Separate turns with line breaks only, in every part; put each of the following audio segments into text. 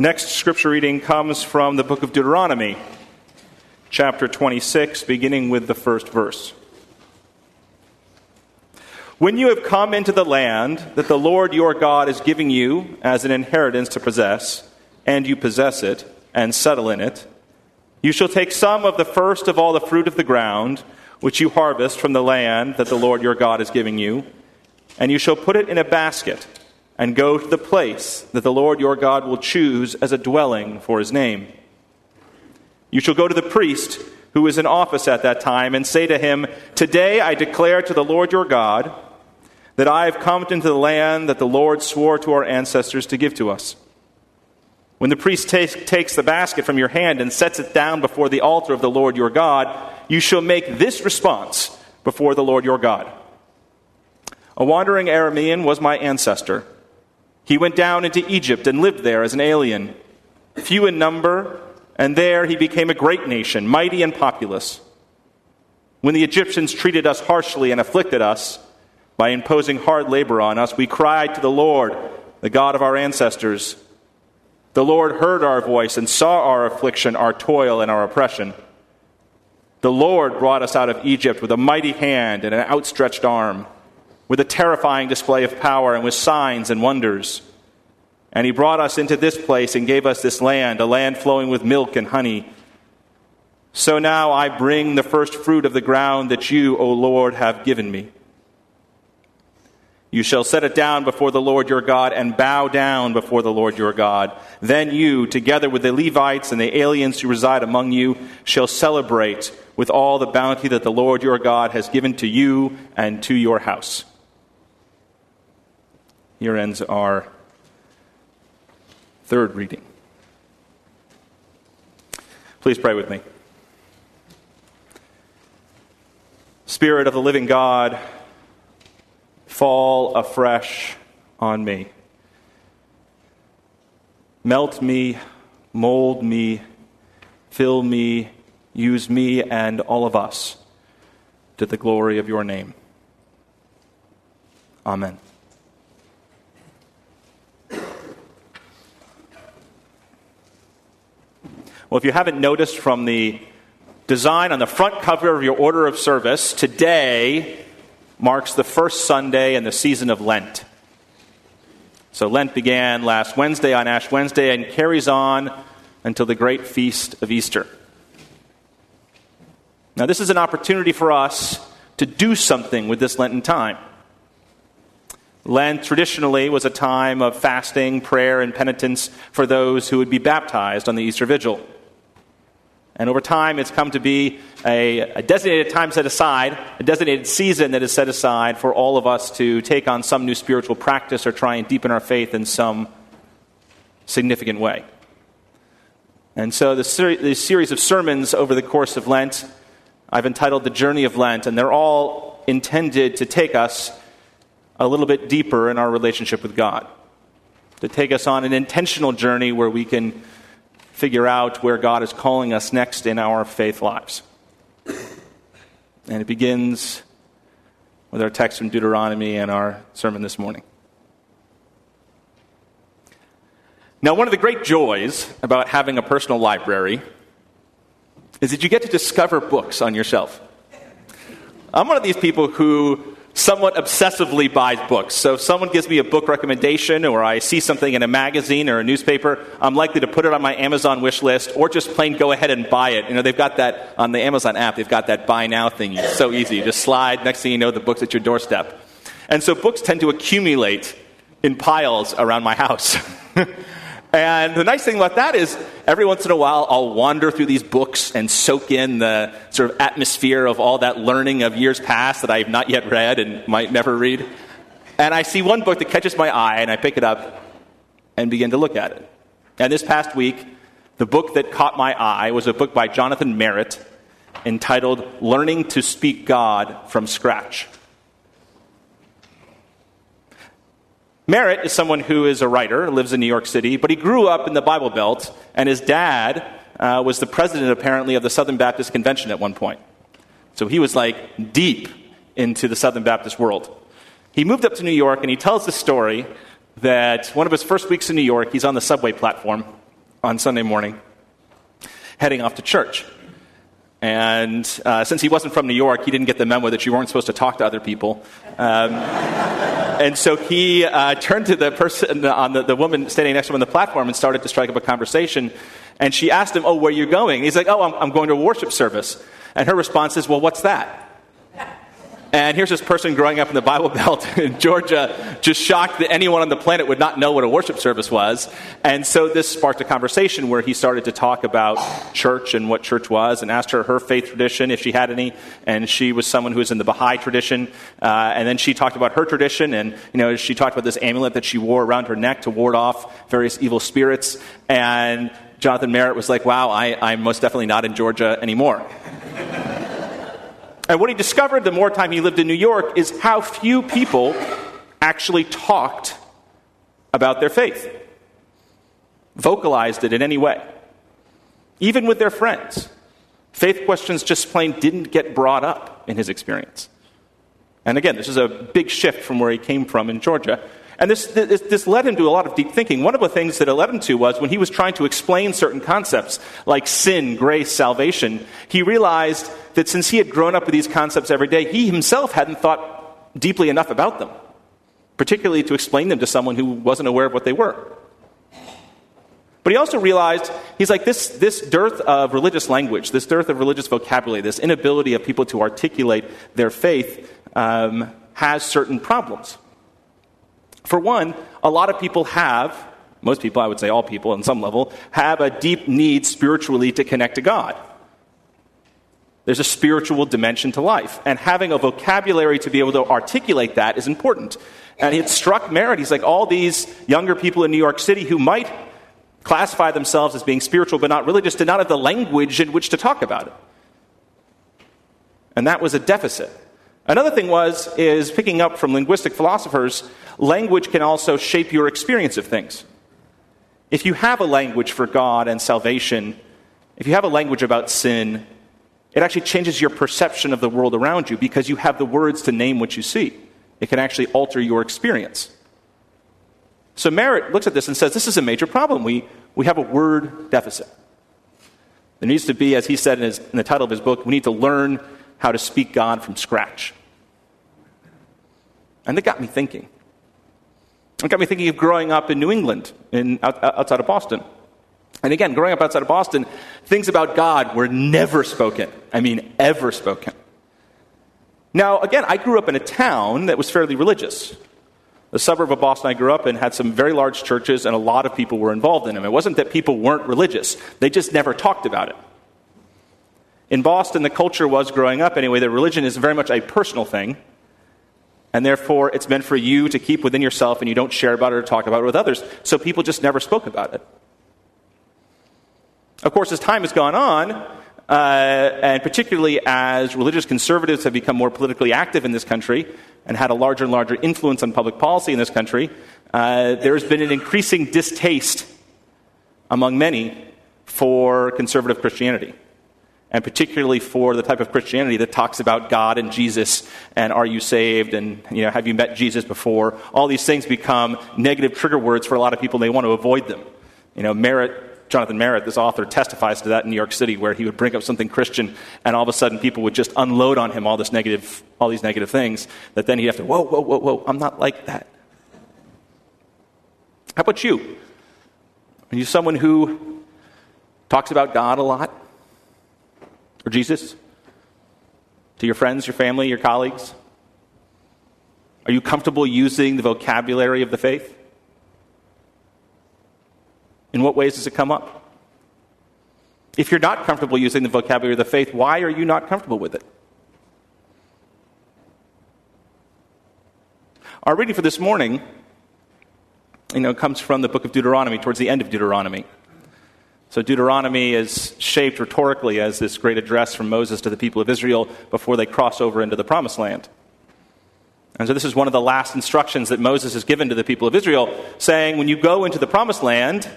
Next scripture reading comes from the book of Deuteronomy, chapter 26, beginning with the first verse. When you have come into the land that the Lord your God is giving you as an inheritance to possess, and you possess it and settle in it, you shall take some of the first of all the fruit of the ground, which you harvest from the land that the Lord your God is giving you, and you shall put it in a basket and go to the place that the Lord your God will choose as a dwelling for his name. You shall go to the priest who is in office at that time and say to him, Today I declare to the Lord your God that I have come into the land that the Lord swore to our ancestors to give to us. When the priest takes the basket from your hand and sets it down before the altar of the Lord your God, you shall make this response before the Lord your God. A wandering Aramean was my ancestor. He went down into Egypt and lived there as an alien, few in number, and there he became a great nation, mighty and populous. When the Egyptians treated us harshly and afflicted us by imposing hard labor on us, we cried to the Lord, the God of our ancestors. The Lord heard our voice and saw our affliction, our toil, and our oppression. The Lord brought us out of Egypt with a mighty hand and an outstretched arm with a terrifying display of power and with signs and wonders. And he brought us into this place and gave us this land, a land flowing with milk and honey. So now I bring the first fruit of the ground that you, O Lord, have given me. You shall set it down before the Lord your God and bow down before the Lord your God. Then you, together with the Levites and the aliens who reside among you, shall celebrate with all the bounty that the Lord your God has given to you and to your house. Here ends our third reading. Please pray with me. Spirit of the living God, fall afresh on me. Melt me, mold me, fill me, use me and all of us to the glory of your name. Amen. Well, if you haven't noticed from the design on the front cover of your order of service, today marks the first Sunday in the season of Lent. So Lent began last Wednesday on Ash Wednesday and carries on until the great feast of Easter. Now, this is an opportunity for us to do something with this Lenten time. Lent traditionally was a time of fasting, prayer, and penitence for those who would be baptized on the Easter Vigil. And over time, it's come to be a, a, designated time set aside, a designated season that is set aside for all of us to take on some new spiritual practice or try and deepen our faith in some significant way. And so, the, ser- the series of sermons over the course of Lent, I've entitled The Journey of Lent, and they're all intended to take us a little bit deeper in our relationship with God, to take us on an intentional journey where we can figure out where God is calling us next in our faith lives. And it begins with our text from Deuteronomy and our sermon this morning. Now, one of the great joys about having a personal library is that you get to discover books on yourself. I'm one of these people who somewhat obsessively buys books. So if someone gives me a book recommendation or I see something in a magazine or a newspaper, I'm likely to put it on my Amazon wish list or just plain go ahead and buy it. You know, they've got that on the Amazon app, they've got that buy now thing. It's so easy. You just slide, next thing you know, the book's at your doorstep. And so books tend to accumulate in piles around my house. And the nice thing about that is, every once in a while, I'll wander through these books and soak in the sort of atmosphere of all that learning of years past that I have not yet read and might never read. And I see one book that catches my eye, and I pick it up and begin to look at it. And this past week, the book that caught my eye was a book by Jonathan Merritt entitled Learning to Speak God from Scratch. Merritt is someone who is a writer, lives in New York City, but he grew up in the Bible Belt, and his dad uh, was the president, apparently, of the Southern Baptist Convention at one point. So he was like deep into the Southern Baptist world. He moved up to New York, and he tells the story that one of his first weeks in New York, he's on the subway platform, on Sunday morning, heading off to church. And uh, since he wasn't from New York, he didn't get the memo that you weren't supposed to talk to other people. Um, and so he uh, turned to the person on the, the woman standing next to him on the platform and started to strike up a conversation. And she asked him, "Oh, where are you going?" He's like, "Oh, I'm, I'm going to a worship service." And her response is, "Well, what's that?" And here's this person growing up in the Bible Belt in Georgia, just shocked that anyone on the planet would not know what a worship service was. And so this sparked a conversation where he started to talk about church and what church was and asked her her faith tradition, if she had any. And she was someone who was in the Baha'i tradition. Uh, and then she talked about her tradition. And, you know, she talked about this amulet that she wore around her neck to ward off various evil spirits. And Jonathan Merritt was like, wow, I, I'm most definitely not in Georgia anymore. And what he discovered the more time he lived in New York is how few people actually talked about their faith, vocalized it in any way, even with their friends. Faith questions just plain didn't get brought up in his experience. And again, this is a big shift from where he came from in Georgia. And this, this, this, led him to a lot of deep thinking. One of the things that it led him to was when he was trying to explain certain concepts like sin, grace, salvation, he realized that since he had grown up with these concepts every day, he himself hadn't thought deeply enough about them, particularly to explain them to someone who wasn't aware of what they were. But he also realized, he's like, this, this dearth of religious language, this dearth of religious vocabulary, this inability of people to articulate their faith um, has certain problems. For one, a lot of people have, most people, I would say all people on some level, have a deep need spiritually to connect to God. There's a spiritual dimension to life. And having a vocabulary to be able to articulate that is important. And it struck Merritt. He's like, all these younger people in New York City who might classify themselves as being spiritual but not religious did not have the language in which to talk about it. And that was a deficit. Another thing was, is picking up from linguistic philosophers, language can also shape your experience of things. If you have a language for God and salvation, if you have a language about sin, it actually changes your perception of the world around you because you have the words to name what you see. It can actually alter your experience. So Merritt looks at this and says, This is a major problem. We, we have a word deficit. There needs to be, as he said in, his, in the title of his book, we need to learn how to speak God from scratch. And that got me thinking. It got me thinking of growing up in New England, in, outside of Boston. And again, growing up outside of Boston, things about God were never spoken. I mean, ever spoken. Now, again, I grew up in a town that was fairly religious. The suburb of Boston I grew up in had some very large churches, and a lot of people were involved in them. It wasn't that people weren't religious, they just never talked about it. In Boston, the culture was growing up anyway that religion is very much a personal thing, and therefore it's meant for you to keep within yourself and you don't share about it or talk about it with others. So people just never spoke about it. Of course, as time has gone on, uh, and particularly as religious conservatives have become more politically active in this country and had a larger and larger influence on public policy in this country, uh, there has been an increasing distaste among many for conservative Christianity and particularly for the type of Christianity that talks about God and Jesus and are you saved and you know have you met Jesus before? All these things become negative trigger words for a lot of people. And they want to avoid them. You know Merritt Jonathan Merritt this author testifies to that in New York City where he would bring up something Christian and all of a sudden people would just unload on him all this negative all these negative things that then he'd have to whoa whoa whoa whoa I'm not like that. How about you? Are you someone who talks about God a lot or Jesus? To your friends, your family, your colleagues? Are you comfortable using the vocabulary of the faith? In what ways does it come up? If you're not comfortable using the vocabulary of the faith, why are you not comfortable with it? Our reading for this morning, you know, comes from the book of Deuteronomy, towards the end of Deuteronomy. So Deuteronomy is shaped rhetorically as this great address from Moses to the people of Israel before they cross over into the promised land. And so this is one of the last instructions that Moses has given to the people of Israel, saying, when you go into the promised land,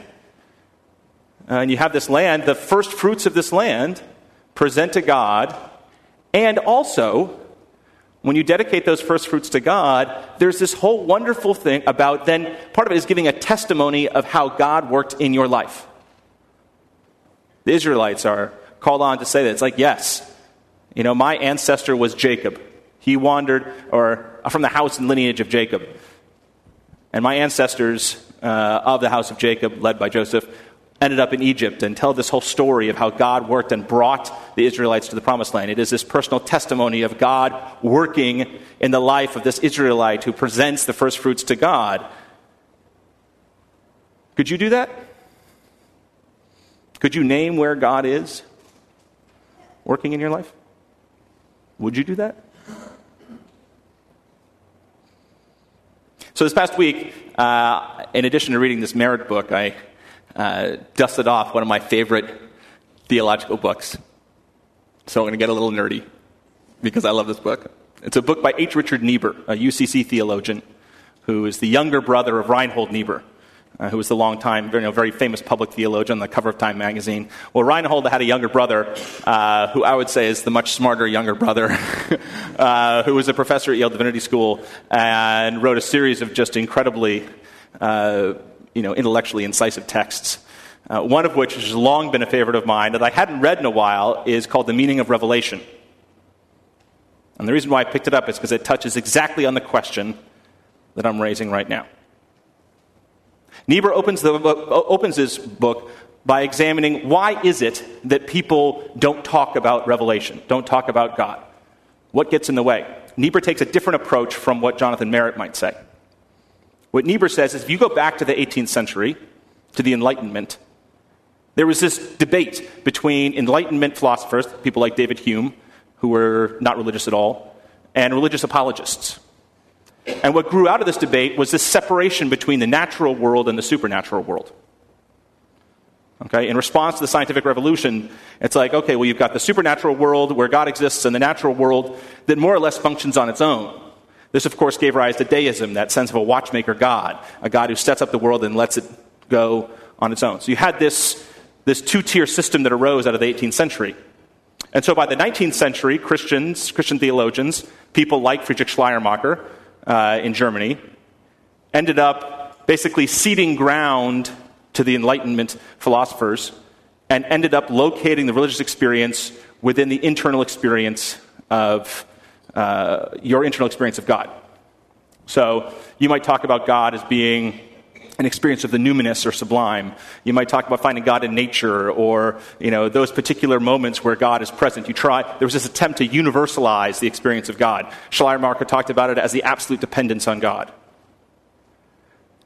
uh, and you have this land, the first fruits of this land present to God, and also, when you dedicate those first fruits to God, there's this whole wonderful thing about then, part of it is giving a testimony of how God worked in your life. The Israelites are called on to say that. It's like, yes, you know, my ancestor was Jacob. He wandered, or from the house and lineage of Jacob. And my ancestors uh, of the house of Jacob, led by Joseph, ended up in Egypt and tell this whole story of how God worked and brought the Israelites to the promised land. It is this personal testimony of God working in the life of this Israelite who presents the first fruits to God. Could you do that? Could you name where God is working in your life? Would you do that? So, this past week, uh, in addition to reading this Merritt book, I uh, dusted off one of my favorite theological books. So, I'm going to get a little nerdy because I love this book. It's a book by H. Richard Niebuhr, a UCC theologian who is the younger brother of Reinhold Niebuhr uh, who was the long-time, you know, very famous public theologian on the cover of Time magazine. Well, Reinhold had a younger brother, uh, who I would say is the much smarter younger brother, uh, who was a professor at Yale Divinity School and wrote a series of just incredibly, uh, you know, intellectually incisive texts. Uh, one of which has long been a favorite of mine that I hadn't read in a while is called The Meaning of Revelation. And the reason why I picked it up is because it touches exactly on the question that I'm raising right now. Niebuhr opens, the, opens his book by examining why is it that people don't talk about Revelation, don't talk about God? What gets in the way? Niebuhr takes a different approach from what Jonathan Merritt might say. What Niebuhr says is if you go back to the 18th century, to the Enlightenment, there was this debate between Enlightenment philosophers, people like David Hume, who were not religious at all, and religious apologists. And what grew out of this debate was this separation between the natural world and the supernatural world. Okay? In response to the scientific revolution, it's like, okay, well, you've got the supernatural world where God exists and the natural world that more or less functions on its own. This, of course, gave rise to deism, that sense of a watchmaker God, a God who sets up the world and lets it go on its own. So you had this, this two tier system that arose out of the 18th century. And so by the 19th century, Christians, Christian theologians, people like Friedrich Schleiermacher, uh, in Germany, ended up basically ceding ground to the Enlightenment philosophers and ended up locating the religious experience within the internal experience of uh, your internal experience of God. So you might talk about God as being an experience of the numinous or sublime. You might talk about finding God in nature or, you know, those particular moments where God is present. You try, there was this attempt to universalize the experience of God. Schleiermacher talked about it as the absolute dependence on God.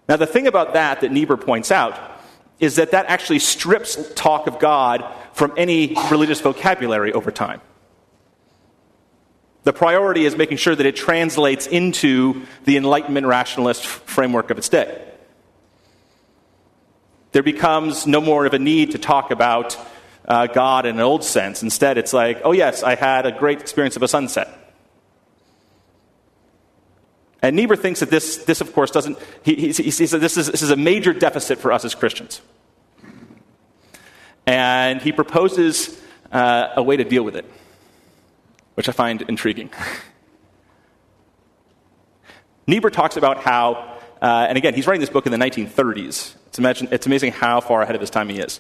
Now, the thing about that that Niebuhr points out is that that actually strips talk of God from any religious vocabulary over time. The priority is making sure that it translates into the Enlightenment rationalist framework of its day there becomes no more of a need to talk about uh, God in an old sense. Instead, it's like, oh, yes, I had a great experience of a sunset. And Niebuhr thinks that this, this of course, doesn't, he, he, he says that this is, this is a major deficit for us as Christians. And he proposes uh, a way to deal with it, which I find intriguing. Niebuhr talks about how uh, and again, he's writing this book in the 1930s. It's, imagine, it's amazing how far ahead of his time he is.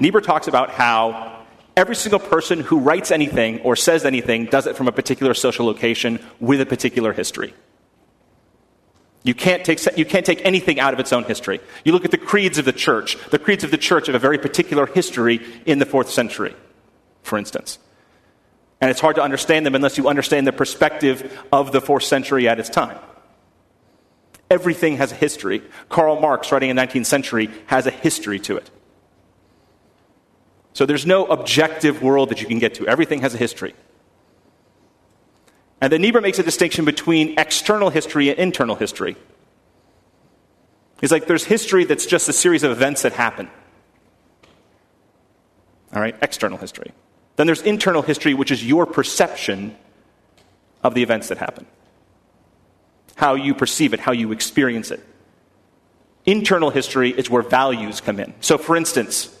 Niebuhr talks about how every single person who writes anything or says anything does it from a particular social location with a particular history. You can't, take, you can't take anything out of its own history. You look at the creeds of the church. The creeds of the church have a very particular history in the fourth century, for instance. And it's hard to understand them unless you understand the perspective of the fourth century at its time. Everything has a history. Karl Marx, writing in the 19th century, has a history to it. So there's no objective world that you can get to. Everything has a history. And then Niebuhr makes a distinction between external history and internal history. He's like, there's history that's just a series of events that happen. All right, external history. Then there's internal history, which is your perception of the events that happen how you perceive it, how you experience it. Internal history is where values come in. So, for instance,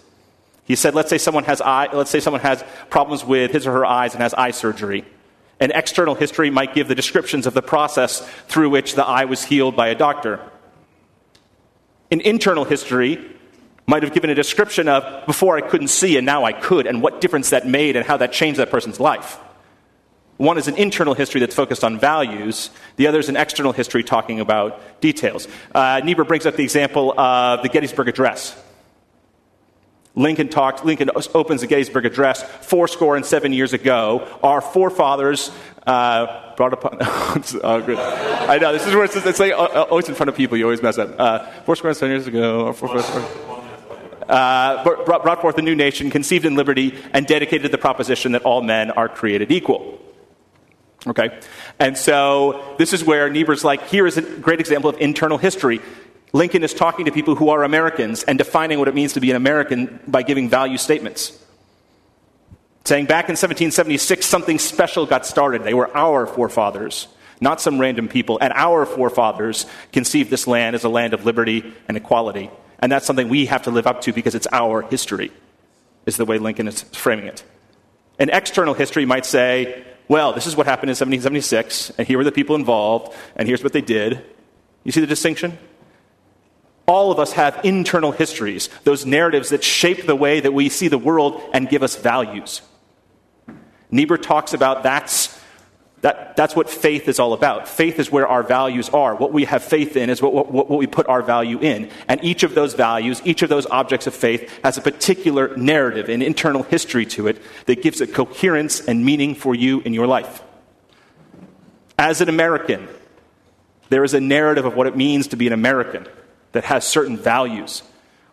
he said, let's say someone has eye, let's say someone has problems with his or her eyes and has eye surgery. An external history might give the descriptions of the process through which the eye was healed by a doctor. An internal history might have given a description of before I couldn't see and now I could, and what difference that made and how that changed that person's life. One is an internal history that's focused on values. The other is an external history talking about details. Uh, Niebuhr brings up the example of the Gettysburg Address. Lincoln talked, Lincoln opens the Gettysburg Address four score and seven years ago. Our forefathers uh, brought upon. oh, I know, this is where it's, it's like uh, uh, always in front of people, you always mess up. Uh, four score and seven years ago, our forefathers. Uh, brought, brought forth a new nation, conceived in liberty, and dedicated the proposition that all men are created equal. Okay? And so this is where Niebuhr's like, here is a great example of internal history. Lincoln is talking to people who are Americans and defining what it means to be an American by giving value statements. Saying back in 1776, something special got started. They were our forefathers, not some random people. And our forefathers conceived this land as a land of liberty and equality. And that's something we have to live up to because it's our history, is the way Lincoln is framing it. An external history might say, well, this is what happened in 1776, and here were the people involved, and here's what they did. You see the distinction? All of us have internal histories, those narratives that shape the way that we see the world and give us values. Niebuhr talks about that's that, that's what faith is all about. Faith is where our values are. What we have faith in is what, what, what, we put our value in. And each of those values, each of those objects of faith, has a particular narrative, an internal history to it that gives it coherence and meaning for you in your life. As an American, there is a narrative of what it means to be an American that has certain values.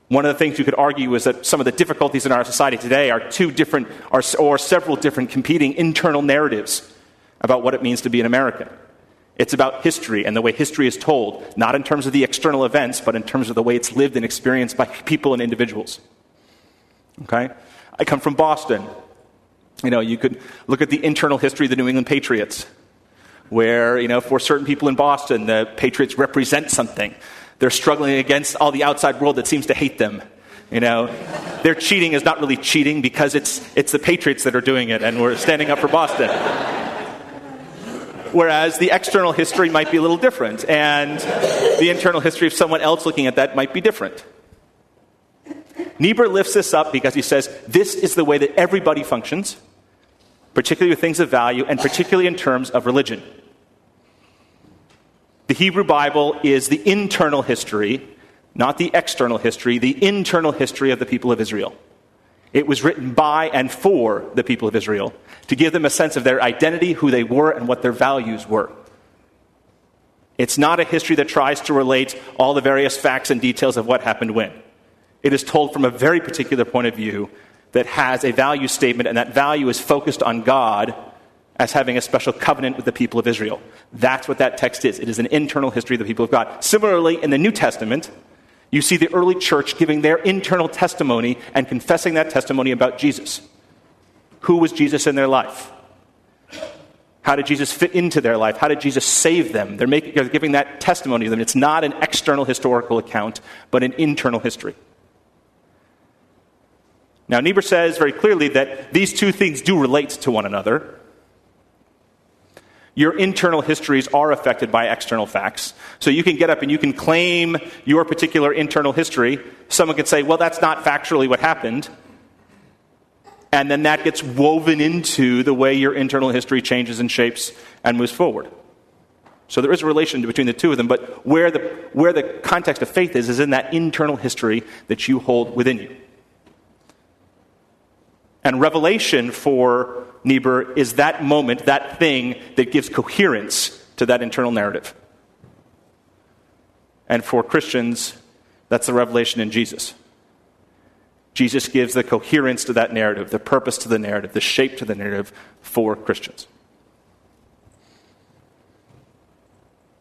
One of the things you could argue is that some of the difficulties in our society today are two different, or several different competing internal narratives about what it means to be an American. It's about history and the way history is told, not in terms of the external events, but in terms of the way it's lived and experienced by people and individuals. Okay? I come from Boston. You know, you could look at the internal history of the New England Patriots, where, you know, for certain people in Boston, the Patriots represent something. They're struggling against all the outside world that seems to hate them. You know, their cheating is not really cheating because it's, it's the Patriots that are doing it, and we're standing up for Boston. Whereas the external history might be a little different, and the internal history of someone else looking at that might be different. Niebuhr lifts this up because he says this is the way that everybody functions, particularly with things of value, and particularly in terms of religion. The Hebrew Bible is the internal history, not the external history, the internal history of the people of Israel. It was written by and for the people of Israel to give them a sense of their identity, who they were, and what their values were. It's not a history that tries to relate all the various facts and details of what happened when. It is told from a very particular point of view that has a value statement, and that value is focused on God as having a special covenant with the people of Israel. That's what that text is. It is an internal history of the people of God. Similarly, in the New Testament, you see the early church giving their internal testimony and confessing that testimony about Jesus. Who was Jesus in their life? How did Jesus fit into their life? How did Jesus save them? They're, making, they're giving that testimony to them. It's not an external historical account, but an internal history. Now, Niebuhr says very clearly that these two things do relate to one another your internal histories are affected by external facts. So you can get up and you can claim your particular internal history. Someone can say, well, that's not factually what happened. And then that gets woven into the way your internal history changes and shapes and moves forward. So there is a relation between the two of them, but where the, where the context of faith is, is in that internal history that you hold within you. And revelation for Niebuhr is that moment, that thing that gives coherence to that internal narrative. And for Christians, that's the revelation in Jesus. Jesus gives the coherence to that narrative, the purpose to the narrative, the shape to the narrative for Christians.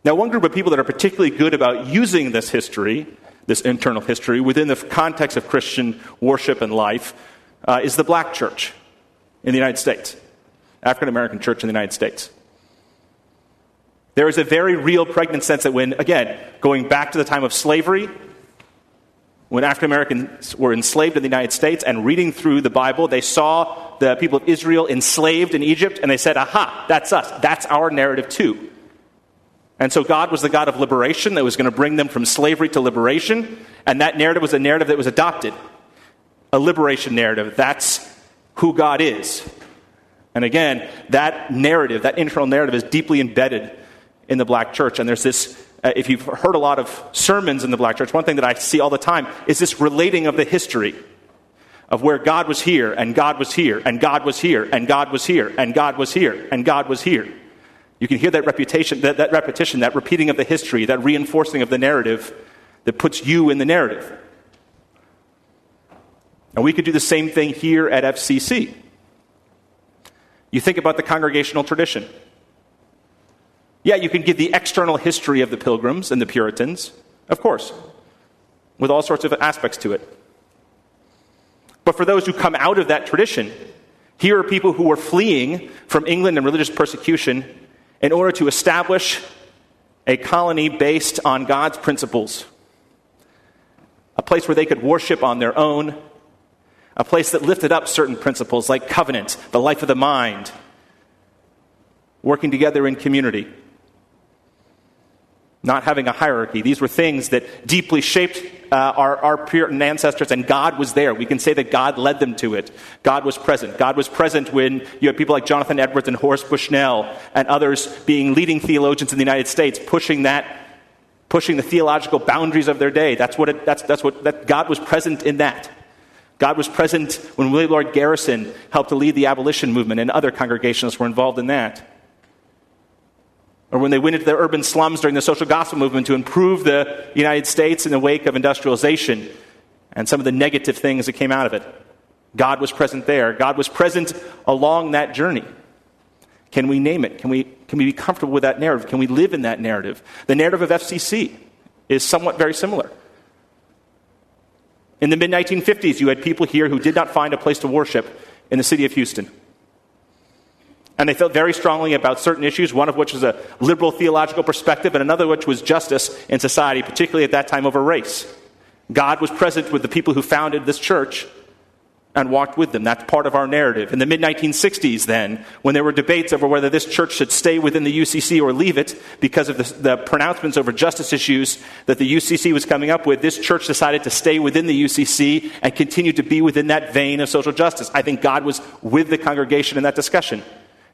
Now, one group of people that are particularly good about using this history, this internal history, within the context of Christian worship and life, uh, is the black church in the United States, African American church in the United States. There is a very real, pregnant sense that when, again, going back to the time of slavery, when African Americans were enslaved in the United States and reading through the Bible, they saw the people of Israel enslaved in Egypt and they said, aha, that's us. That's our narrative too. And so God was the God of liberation that was going to bring them from slavery to liberation. And that narrative was a narrative that was adopted a liberation narrative. That's who God is. And again, that narrative, that internal narrative, is deeply embedded in the black church. And there's this, uh, if you've heard a lot of sermons in the black church, one thing that I see all the time is this relating of the history of where God was here, and God was here, and God was here, and God was here, and God was here, and God was here. You can hear that reputation, that, that repetition, that repeating of the history, that reinforcing of the narrative that puts you in the narrative. And we could do the same thing here at FCC. You think about the congregational tradition. Yeah, you can give the external history of the pilgrims and the Puritans, of course, with all sorts of aspects to it. But for those who come out of that tradition, here are people who were fleeing from England and religious persecution in order to establish a colony based on God's principles, a place where they could worship on their own, a place that lifted up certain principles like covenant, the life of the mind, working together in community, not having a hierarchy. These were things that deeply shaped uh, our, our Puritan ancestors, and God was there. We can say that God led them to it. God was present. God was present when you had people like Jonathan Edwards and Horace Bushnell and others being leading theologians in the United States, pushing that, pushing the theological boundaries of their day. That's what it, that's, that's what that God was present in that. God was present when William Lloyd Garrison helped to lead the abolition movement, and other congregations were involved in that or when they went into the urban slums during the social gospel movement to improve the United States in the wake of industrialization and some of the negative things that came out of it. God was present there. God was present along that journey. Can we name it? Can we, can we be comfortable with that narrative? Can we live in that narrative? The narrative of FCC is somewhat very similar. In the mid 1950s, you had people here who did not find a place to worship in the city of Houston. And they felt very strongly about certain issues, one of which was a liberal theological perspective, and another which was justice in society, particularly at that time over race. God was present with the people who founded this church and walked with them. That's part of our narrative. In the mid 1960s, then, when there were debates over whether this church should stay within the UCC or leave it because of the, the, pronouncements over justice issues that the UCC was coming up with, this church decided to stay within the UCC and continue to be within that vein of social justice. I think God was with the congregation in that discussion.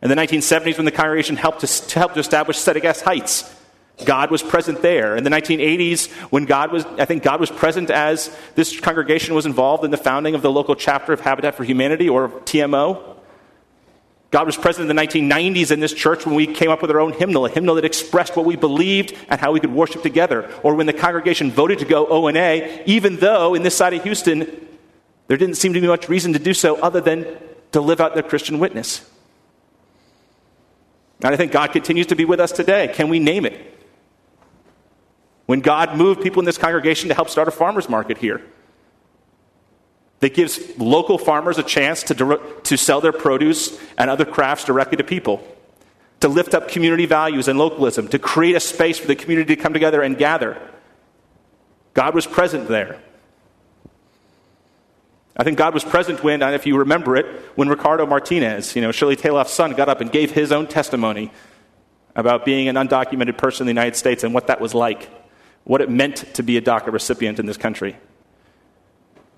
In the 1970s, when the congregation helped to, to help to establish Settegast Heights, God was present there. In the 1980s, when God was, I think God was present as this congregation was involved in the founding of the local chapter of Habitat for Humanity, or TMO. God was present in the 1990s in this church when we came up with our own hymnal, a hymnal that expressed what we believed and how we could worship together. Or when the congregation voted to go O and A, even though in this side of Houston, there didn't seem to be much reason to do so other than to live out their Christian witness. And I think God continues to be with us today. Can we name it? When God moved people in this congregation to help start a farmer's market here, that gives local farmers a chance to, to sell their produce and other crafts directly to people, to lift up community values and localism, to create a space for the community to come together and gather. God was present there. I think God was present when, if you remember it, when Ricardo Martinez, you know, Shirley Taloff's son, got up and gave his own testimony about being an undocumented person in the United States and what that was like, what it meant to be a DACA recipient in this country,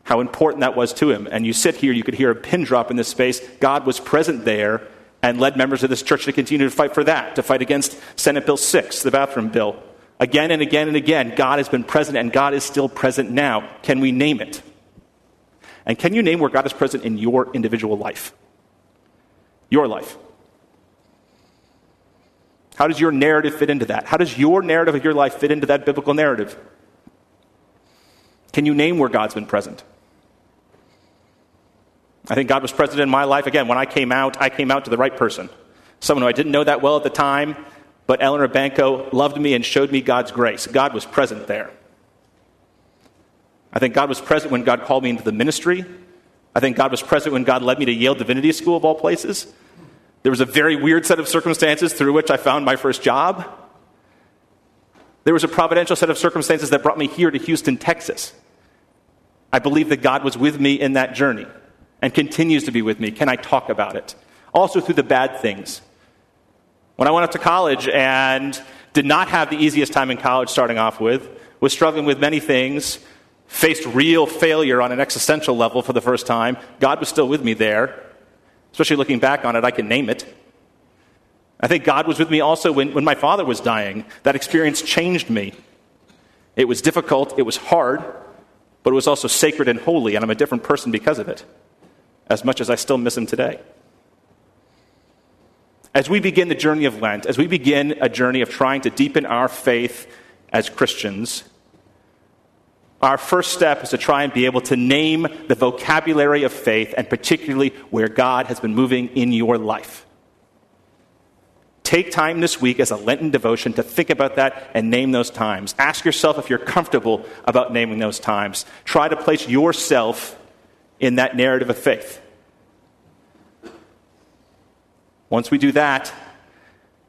how important that was to him. And you sit here, you could hear a pin drop in this space. God was present there and led members of this church to continue to fight for that, to fight against Senate Bill 6, the bathroom bill. Again and again and again, God has been present and God is still present now. Can we name it? And can you name where God is present in your individual life? Your life. How does your narrative fit into that? How does your narrative of your life fit into that biblical narrative? Can you name where God's been present? I think God was present in my life. Again, when I came out, I came out to the right person. Someone who I didn't know that well at the time, but Eleanor Banco loved me and showed me God's grace. God was present there. I think God was present when God called me into the ministry. I think God was present when God led me to Yale Divinity School, of all places. There was a very weird set of circumstances through which I found my first job. There was a providential set of circumstances that brought me here to Houston, Texas. I believe that God was with me in that journey and continues to be with me. Can I talk about it? Also, through the bad things. When I went up to college and did not have the easiest time in college starting off with, was struggling with many things, faced real failure on an existential level for the first time. God was still with me there. Especially looking back on it, I can name it. I think God was with me also when, when my father was dying. That experience changed me. It was difficult, it was hard, but it was also sacred and holy, and I'm a different person because of it, as much as I still miss him today. As we begin the journey of Lent, as we begin a journey of trying to deepen our faith as Christians, our first step is to try and be able to name the vocabulary of faith, and particularly where God has been moving in your life. Take time this week as a Lenten devotion to think about that and name those times. Ask yourself if you're comfortable about naming those times. Try to place yourself in that narrative of faith. Once we do that,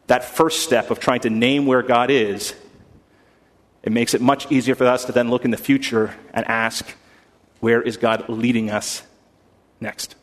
that first step of trying to name where God is, it makes it much easier for us to then look in the future and ask, where is God leading us next?